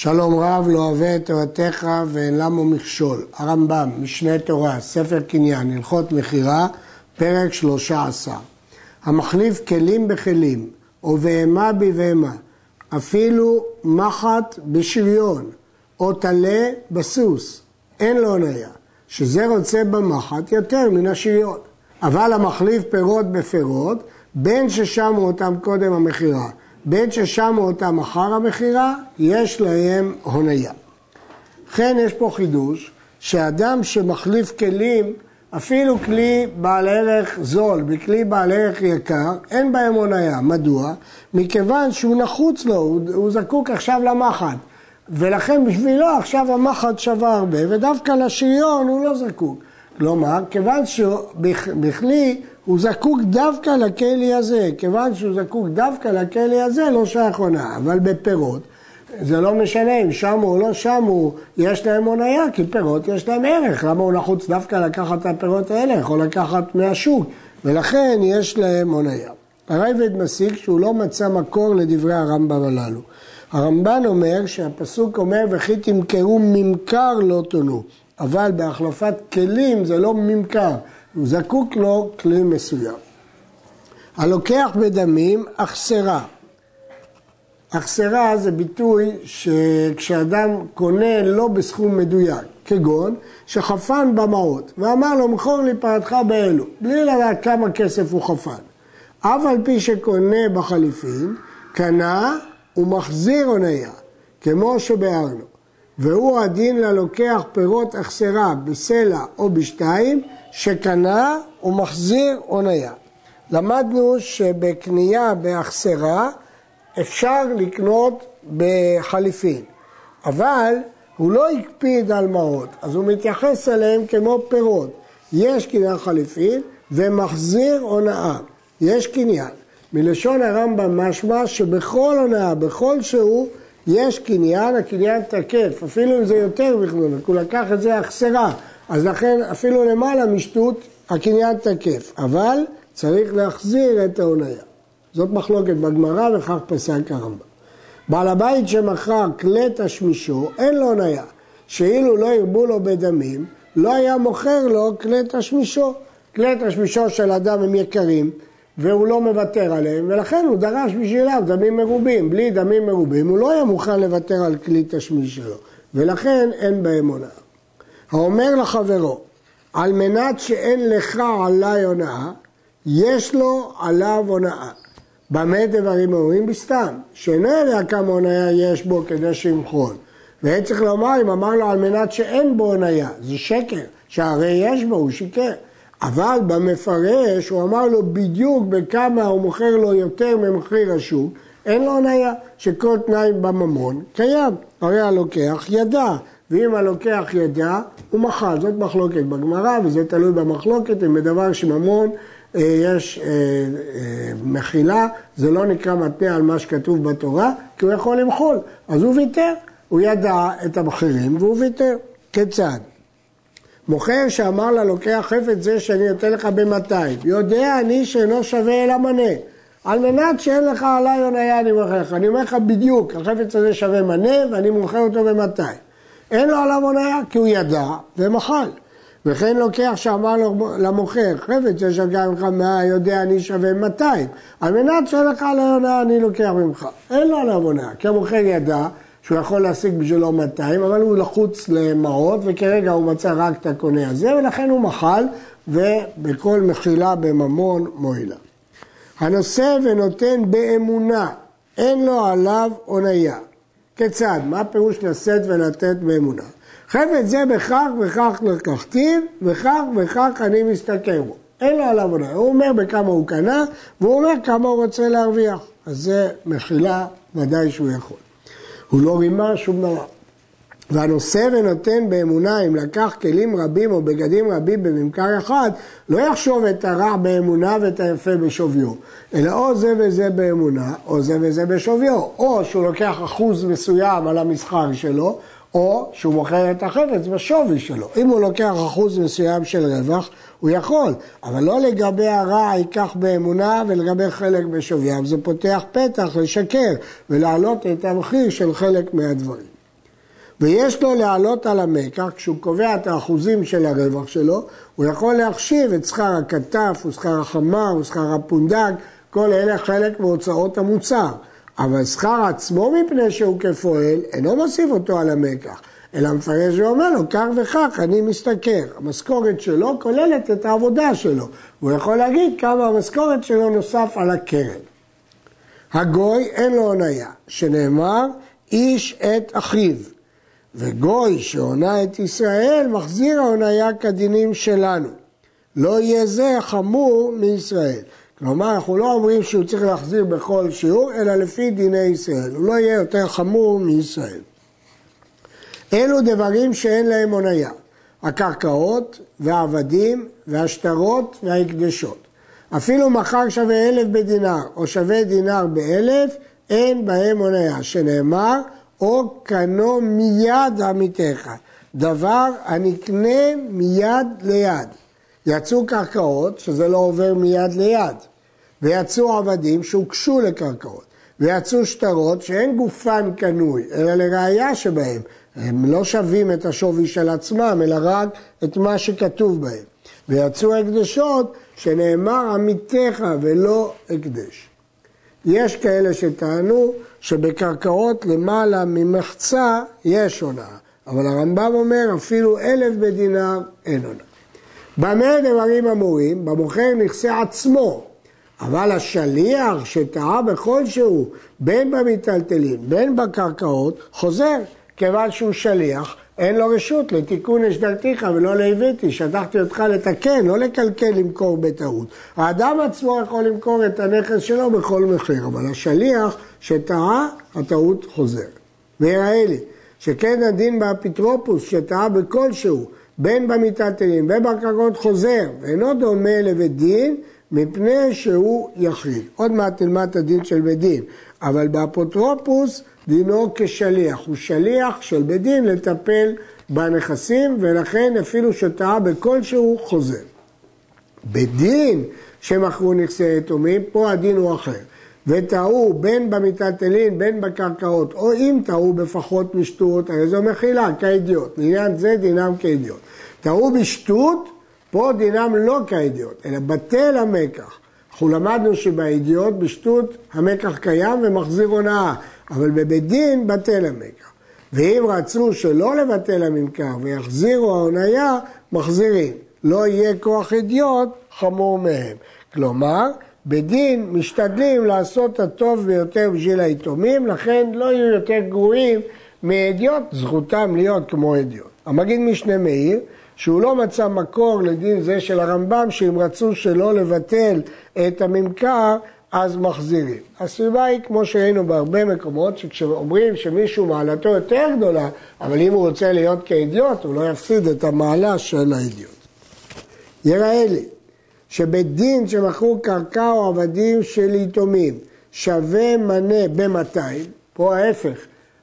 שלום רב לא אוהב את תורתך ואין למו מכשול. הרמב"ם, משנה תורה, ספר קניין, הלכות מכירה, פרק שלושה עשר. המחליף כלים בכלים, או בהמה בבהמה, אפילו מחט בשריון, או טלה בסוס, אין לו הוניה, שזה רוצה במחט יותר מן השריון. אבל המחליף פירות בפירות, בין ששמו אותם קודם המכירה, בין ששמו אותם אחר המכירה, יש להם הוניה. לכן יש פה חידוש, שאדם שמחליף כלים, אפילו כלי בעל ערך זול בכלי בעל ערך יקר, אין בהם הוניה. מדוע? מכיוון שהוא נחוץ לו, הוא, הוא זקוק עכשיו למחט. ולכן בשבילו עכשיו המחט שווה הרבה, ודווקא לשריון הוא לא זקוק. כלומר, כיוון שבכלי הוא זקוק דווקא לכלי הזה, כיוון שהוא זקוק דווקא לכלי הזה, לא שייך הונאה, אבל בפירות, זה לא משנה אם שמו או לא שמו, יש להם הונאה, כי פירות יש להם ערך, למה הוא נחוץ דווקא לקחת את הפירות האלה, יכול לקחת מהשוק, ולכן יש להם הונאה. הרייבד מסיק שהוא לא מצא מקור לדברי הרמב"ם הללו. הרמב"ן אומר שהפסוק אומר וכי תמכרו ממכר לא תונו, אבל בהחלפת כלים זה לא ממכר, הוא זקוק לו כלי מסוים. הלוקח בדמים, אכסרה. אכסרה זה ביטוי שכשאדם קונה לא בסכום מדויק, כגון שחפן במעות ואמר לו מכור לי פרתך באלו, בלי לדעת כמה כסף הוא חפן. אף על פי שקונה בחליפין, קנה ומחזיר הוניה, כמו שביארנו. והוא הדין ללוקח פירות אכסרה בסלע או בשתיים, שקנה ומחזיר הוניה. למדנו שבקנייה באכסרה אפשר לקנות בחליפין, אבל הוא לא הקפיד על מעות, אז הוא מתייחס אליהם כמו פירות. יש קניין חליפין ומחזיר הונאה, יש קניין. מלשון הרמב"ם משמע שבכל הונאה, בכל שהוא, יש קניין, הקניין תקף, אפילו אם זה יותר בכלל, הוא לקח את זה אכסרה, אז לכן אפילו למעלה משטות הקניין תקף, אבל צריך להחזיר את ההוניה. זאת מחלוקת בגמרא וכך פסק הרמב"ם. בעל הבית שמכר כלי תשמישו, אין לו הוניה, שאילו לא ירבו לו בדמים, לא היה מוכר לו כלי תשמישו. כלי תשמישו של אדם הם יקרים, והוא לא מוותר עליהם, ולכן הוא דרש בשבילם דמים מרובים. בלי דמים מרובים הוא לא היה מוכן לוותר על כלי תשמיש שלו, ולכן אין בהם הונאה. האומר לחברו, על מנת שאין לך עליי הונאה, יש לו עליו הונאה. במה דברים אומרים? בסתם, שאינו יודע כמה הונאה יש בו כדי שימחול. והיה צריך לומר, אם אמר לו על מנת שאין בו הונאה, זה שקר, שהרי יש בו, הוא שיקר. אבל במפרש הוא אמר לו בדיוק בכמה הוא מוכר לו יותר ממחיר השוק, אין לו הונאה, שכל תנאי בממון קיים. הרי הלוקח ידע, ואם הלוקח ידע, הוא מחל. זאת מחלוקת בגמרא, וזה תלוי במחלוקת, אם בדבר שממון אה, יש אה, אה, מחילה, זה לא נקרא מתנה על מה שכתוב בתורה, כי הוא יכול למחול. אז הוא ויתר, הוא ידע את המחירים והוא ויתר. כיצד? מוכר שאמר ללוקח חפץ זה שאני נותן לך ב-200, יודע אני שאינו שווה אלא מנה. על מנת שאין לך עליי הונאה אני מוכר לך. אני אומר לך בדיוק, החפץ הזה שווה מנה ואני מוכר אותו ב-200. אין לו עליו הונאה כי הוא ידע ומחל. וכן לוקח שאמר למוכר, חפץ יש לך 100, יודע אני שווה 200. על מנת שאין לך עליי הונאה אני לוקח ממך. אין לו עליו הונאה, כי המוכר ידע שהוא יכול להשיג בשבילו 200, אבל הוא לחוץ למעות, וכרגע הוא מצא רק את הקונה הזה, ולכן הוא מחל, ובכל מחילה בממון מועילה. הנושא ונותן באמונה, אין לו עליו הוניה. כיצד? מה פירוש לשאת ולתת באמונה? חפץ זה בכך וכך לקחתיו, וכך וכך אני מסתכל בו. אין לו עליו הוניה. הוא אומר בכמה הוא קנה, והוא אומר כמה הוא רוצה להרוויח. אז זה מחילה, ודאי שהוא יכול. הוא לא רימה שום דבר. והנושא ונותן באמונה, אם לקח כלים רבים או בגדים רבים בממכר אחד, לא יחשוב את הרע באמונה ואת היפה בשוויו, אלא או זה וזה באמונה, או זה וזה בשוויו, או שהוא לוקח אחוז מסוים על המסחר שלו, או שהוא מוכר את החפץ בשווי שלו. אם הוא לוקח אחוז מסוים של רווח, הוא יכול, אבל לא לגבי הרע ייקח באמונה ולגבי חלק בשוויים. זה פותח פתח לשקר ולהעלות את המחיר של חלק מהדברים. ויש לו להעלות על המקח, כשהוא קובע את האחוזים של הרווח שלו, הוא יכול להחשיב את שכר הכתף, או שכר החמר, או שכר הפונדק, כל אלה חלק מהוצאות המוצר. אבל שכר עצמו מפני שהוא כפועל, אינו מוסיף אותו על המקח, אלא מפרש ואומר לו, כך וכך אני משתכר. המשכורת שלו כוללת את העבודה שלו. הוא יכול להגיד כמה המשכורת שלו נוסף על הקרן. הגוי אין לו הוניה, שנאמר, איש את אחיו. וגוי שהונה את ישראל, מחזיר ההוניה כדינים שלנו. לא יהיה זה חמור מישראל. כלומר, אנחנו לא אומרים שהוא צריך להחזיר בכל שיעור, אלא לפי דיני ישראל. הוא לא יהיה יותר חמור מישראל. אלו דברים שאין להם הוניה. הקרקעות והעבדים והשטרות וההקדשות. אפילו מחר שווה אלף בדינר או שווה דינר באלף, אין בהם הוניה, שנאמר, או קנו מיד עמיתך, דבר הנקנה מיד ליד. יצאו קרקעות, שזה לא עובר מיד ליד, ויצאו עבדים שהוקשו לקרקעות, ויצאו שטרות שאין גופן קנוי, אלא לראיה שבהם. הם לא שווים את השווי של עצמם, אלא רק את מה שכתוב בהם. ויצאו הקדשות שנאמר עמיתך ולא הקדש. יש כאלה שטענו שבקרקעות למעלה ממחצה יש הונאה, אבל הרמב"ם אומר אפילו אלף בדינר אין הונאה. במה דברים אמורים? במוכר נכסי עצמו, אבל השליח שטעה בכל שהוא, בין במיטלטלין, בין בקרקעות, חוזר, כיוון שהוא שליח, אין לו רשות לתקוני שדרתיך ולא לעוותי, שלחתי אותך לתקן, לא לקלקל למכור בטעות. האדם עצמו יכול למכור את הנכס שלו בכל מחיר, אבל השליח שטעה, הטעות חוזרת. ויראה לי, שכן הדין באפוטרופוס שטעה בכלשהו, בין במיטלטלין בין בקרקעות חוזר, ואינו דומה לבית דין, מפני שהוא יחיד. עוד מעט נלמד את הדין של בית דין, אבל באפוטרופוס דינו כשליח, הוא שליח של בית דין לטפל בנכסים, ולכן אפילו שטעה בכלשהו חוזר. בית דין שמכרו נכסי יתומים, פה הדין הוא אחר. וטעו בין במיטלטלין בין בקרקעות, או אם טעו בפחות משטות, הרי זו מחילה, כאידיוט. לעניין זה דינם כאידיוט. טעו בשטות, פה דינם לא כאידיוט, אלא בטל המקח. אנחנו למדנו שבאידיוט, בשטות, המקח קיים ומחזיר הונאה. אבל בבית דין בטל המקח. ואם רצו שלא לבטל הממכר ויחזירו ההוניה, מחזירים. לא יהיה כוח אידיוט חמור מהם. כלומר, בדין משתדלים לעשות הטוב ביותר בשביל היתומים, לכן לא יהיו יותר גרועים מאדיוט, זכותם להיות כמו אדיוט. המגיד משנה מאיר, שהוא לא מצא מקור לדין זה של הרמב"ם, שאם רצו שלא לבטל את הממכר, אז מחזירים. הסיבה היא, כמו שראינו בהרבה מקומות, שכשאומרים שמישהו מעלתו יותר גדולה, אבל אם הוא רוצה להיות כאידיוט, הוא לא יפסיד את המעלה של האידיוט. יראה לי שבית דין שמכרו קרקע או עבדים של יתומים שווה מנה ב-200, פה ההפך,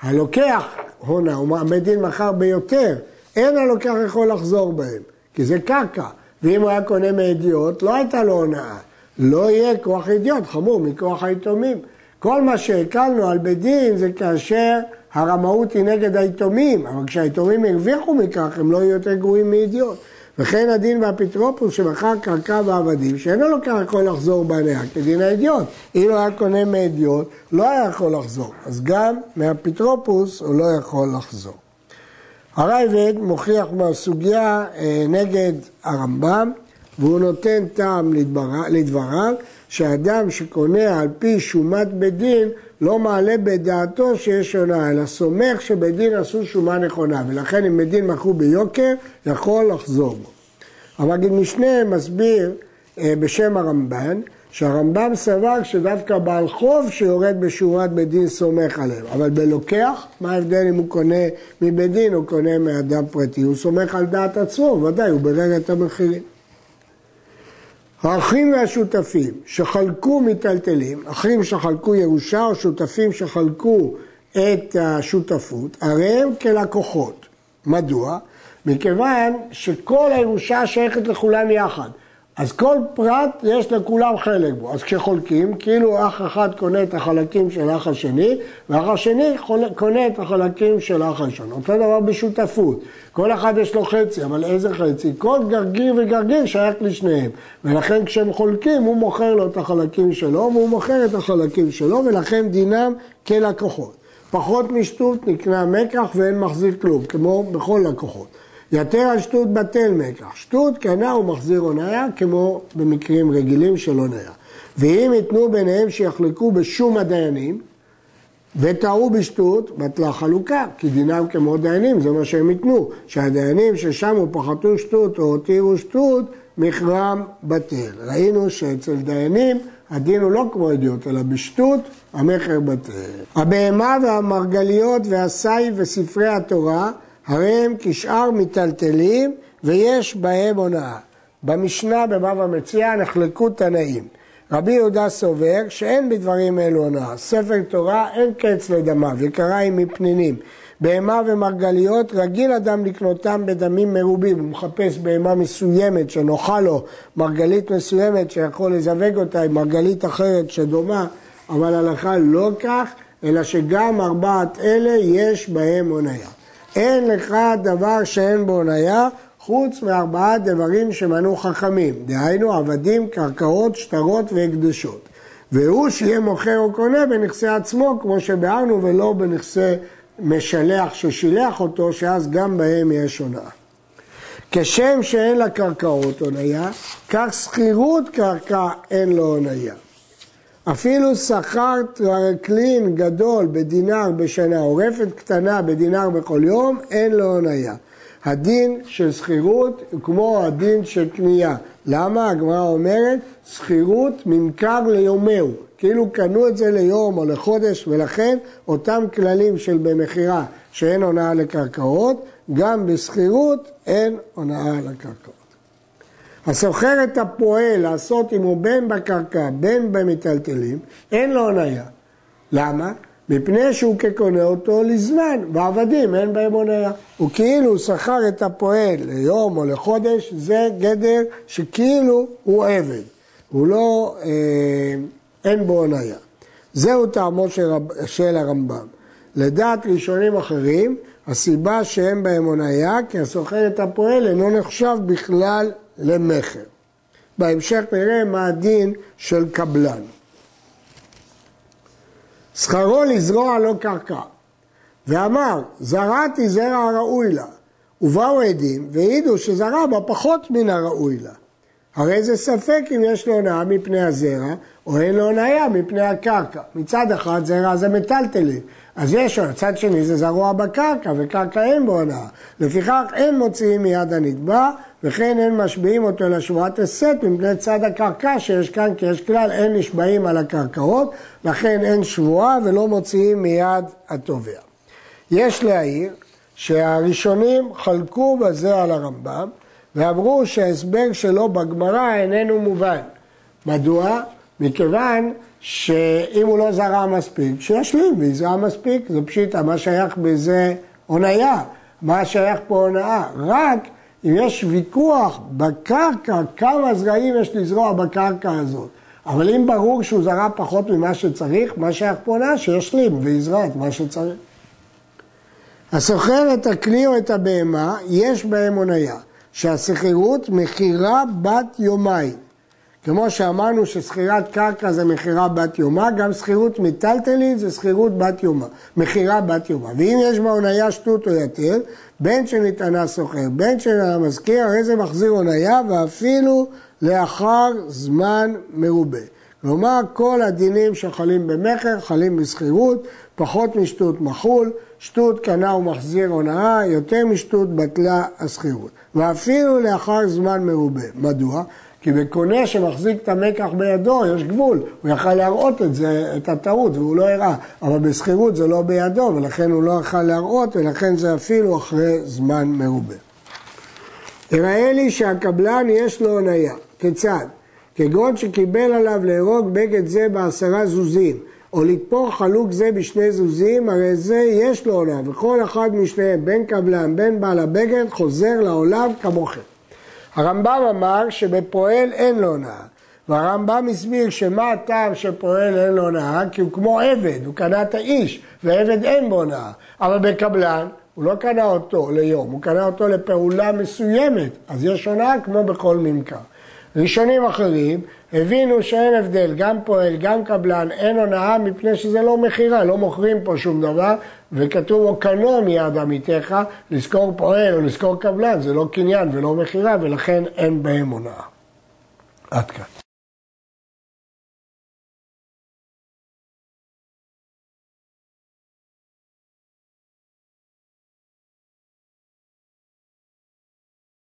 הלוקח הונה, בית דין מכר ביותר, אין הלוקח יכול לחזור בהם, כי זה קרקע, ואם הוא היה קונה מהדיוט, לא הייתה לו הונאה. לא יהיה כוח אידיוט חמור מכוח היתומים. כל מה שהקלנו על בית דין זה כאשר הרמאות היא נגד היתומים, אבל כשהיתומים הרוויחו מכך הם לא יהיו יותר גרועים מאידיוט. וכן הדין באפוטרופוס שמכר קרקע ועבדים שאין הלוקח יכול לחזור בעליה כדין האידיוט. אם הוא היה קונה מאידיוט לא היה יכול לחזור, אז גם מאפיטרופוס הוא לא יכול לחזור. הרייבד מוכיח מהסוגיה אה, נגד הרמב"ם והוא נותן טעם לדבריו, שאדם שקונה על פי שומת בית דין לא מעלה בדעתו שיש שונה, אלא סומך שבית דין עשו שומה נכונה, ולכן אם בית דין מכרו ביוקר, יכול לחזור בו. המגיד משנה מסביר אה, בשם הרמב"ן, שהרמב"ם סבר שדווקא בעל חוב שיורד בשורת בית דין סומך עליהם, אבל בלוקח, מה ההבדל אם הוא קונה מבית דין או קונה מאדם פרטי? הוא סומך על דעת עצמו, ודאי, הוא בירר את המחירים. האחים והשותפים שחלקו מיטלטלים, אחים שחלקו ירושה או שותפים שחלקו את השותפות, הרי הם כלקוחות. מדוע? מכיוון שכל הירושה שייכת לכולם יחד. אז כל פרט יש לכולם חלק בו. אז כשחולקים, כאילו אח אחד קונה את החלקים של האח השני, ואח השני קונה את החלקים של האח הראשון. אותו דבר בשותפות. כל אחד יש לו חצי, אבל איזה חצי? כל גרגיר וגרגיר שייך לשניהם. ולכן כשהם חולקים, הוא מוכר לו את החלקים שלו, והוא מוכר את החלקים שלו, ולכן דינם כלקוחות. פחות משטות נקנה מקח ואין מחזיר כלום, כמו בכל לקוחות. יתר על שטות בטל מקח. שטות קנה ומחזיר הונאה, כמו במקרים רגילים של הונאה. ואם ייתנו ביניהם שיחלקו בשום הדיינים, וטעו בשטות, בטלה חלוקה, כי דינם כמו דיינים, זה מה שהם ייתנו. שהדיינים ששמו פחתו שטות או הותירו שטות, מכרם בטל. ראינו שאצל דיינים הדין הוא לא כמו עדיות, אלא בשטות המכר בטל. הבהמה והמרגליות והסי וספרי התורה הרי הם כשאר מיטלטלים ויש בהם הונאה. במשנה בבבא מציע נחלקו תנאים. רבי יהודה סובר שאין בדברים אלו הונאה. ספר תורה אין קץ לדמיו, יקריים מפנינים. בהמה ומרגליות, רגיל אדם לקנותם בדמים מרובים. הוא מחפש בהמה מסוימת שנוחה לו, מרגלית מסוימת שיכול לזווג אותה עם מרגלית אחרת שדומה, אבל הלכה לא כך, אלא שגם ארבעת אלה יש בהם הונאה. אין לך דבר שאין בו הונאה, חוץ מארבעה דברים שמנו חכמים, דהיינו עבדים, קרקעות, שטרות והקדשות. והוא שיהיה מוכר או קונה בנכסי עצמו, כמו שביארנו, ולא בנכסי משלח ששילח אותו, שאז גם בהם יש הונאה. כשם שאין לקרקעות הונאה, כך שכירות קרקע אין לו הונאה. אפילו שכר טרקלין גדול בדינר בשנה, או רפת קטנה בדינר בכל יום, אין לו הונאה. הדין של שכירות הוא כמו הדין של קנייה. למה? הגמרא אומרת, שכירות ממכר ליומהו. כאילו קנו את זה ליום או לחודש, ולכן אותם כללים של במכירה שאין הונאה לקרקעות, גם בשכירות אין הונאה לקרקעות. הסוחר את הפועל לעשות עמו בין בקרקע בין במיטלטלים, אין לו הונאה. למה? מפני שהוא כקונה אותו לזמן, ועבדים אין בהם הונאה. הוא כאילו שכר את הפועל ליום או לחודש, זה גדר שכאילו הוא עבד. הוא לא, אה, אין בו הונאה. זהו טעמו של, של הרמב"ם. לדעת ראשונים אחרים, הסיבה שאין בהם הונאה, כי הסוחר את הפועל אינו נחשב בכלל למכר. בהמשך נראה מה הדין של קבלן. שכרו לזרוע לו קרקע, ואמר, זרעתי זרע הראוי לה, ובאו עדים והעידו שזרע בה פחות מן הראוי לה. הרי זה ספק אם יש לו הונאה מפני הזרע, או אין לו הונאה מפני הקרקע. מצד אחד זרע זה מטלטלים, אז יש, מצד שני זה זרוע בקרקע, וקרקע אין בו הונאה. לפיכך אין מוציאים מיד הנתבע, וכן אין משביעים אותו לשבועת הסת מפני צד הקרקע שיש כאן, כי יש כלל אין נשבעים על הקרקעות, לכן אין שבועה ולא מוציאים מיד התובע. יש להעיר שהראשונים חלקו בזה על הרמב"ם, ואמרו שההסבר שלו בגמרא איננו מובן. מדוע? מכיוון שאם הוא לא זרע מספיק, שישלים ויזרע מספיק, זה פשיטה, מה שייך בזה הונאה, מה שייך פה הונאה? רק אם יש ויכוח בקרקע, כמה זרעים יש לזרוע בקרקע הזאת. אבל אם ברור שהוא זרע פחות ממה שצריך, מה שייך פה הונאה? שישלים ויזרע את מה שצריך. הסוחר את הכלי או את הבהמה, יש בהם הונאה. שהשכירות מכירה בת יומיים. כמו שאמרנו ששכירת קרקע זה מכירה בת יומה, גם שכירות מיטלטלית זה שכירות בת יומה, מכירה בת יומה. ואם יש בה הוניה שטות או יתר, בין שנטענה סוחר, בין שנטענה מזכיר, הרי זה מחזיר הוניה ואפילו לאחר זמן מרובה. כלומר, כל הדינים שחלים במכר חלים בשכירות, פחות משטות מחול, שטות קנה ומחזיר הונאה, יותר משטות בטלה השכירות. ואפילו לאחר זמן מרובה. מדוע? כי בקונה שמחזיק את המקח בידו יש גבול, הוא יכל להראות את זה, את הטעות, והוא לא הראה, אבל בשכירות זה לא בידו, ולכן הוא לא יכל להראות, ולכן זה אפילו אחרי זמן מרובה. יראה לי שהקבלן יש לו הוניה, כיצד? כגון שקיבל עליו להרוג בגד זה בעשרה זוזים, או לתפור חלוק זה בשני זוזים, הרי זה יש לו עולם, וכל אחד משניהם, בין קבלן, בין בעל הבגד, חוזר לעולם כמוכם. הרמב"ם אמר שבפועל אין לו הונאה. והרמב"ם הסביר שמה הטעם שפועל אין לו הונאה? כי הוא כמו עבד, הוא קנה את האיש, ועבד אין בו הונאה. אבל בקבלן, הוא לא קנה אותו ליום, הוא קנה אותו לפעולה מסוימת, אז יש הונאה כמו בכל ממכר. ראשונים אחרים הבינו שאין הבדל, גם פועל, גם קבלן, אין הונאה מפני שזה לא מכירה, לא מוכרים פה שום דבר, וכתוב או קנו מיד עמיתך, לזכור פועל או לזכור קבלן, זה לא קניין ולא מכירה, ולכן אין בהם הונאה. עד כאן.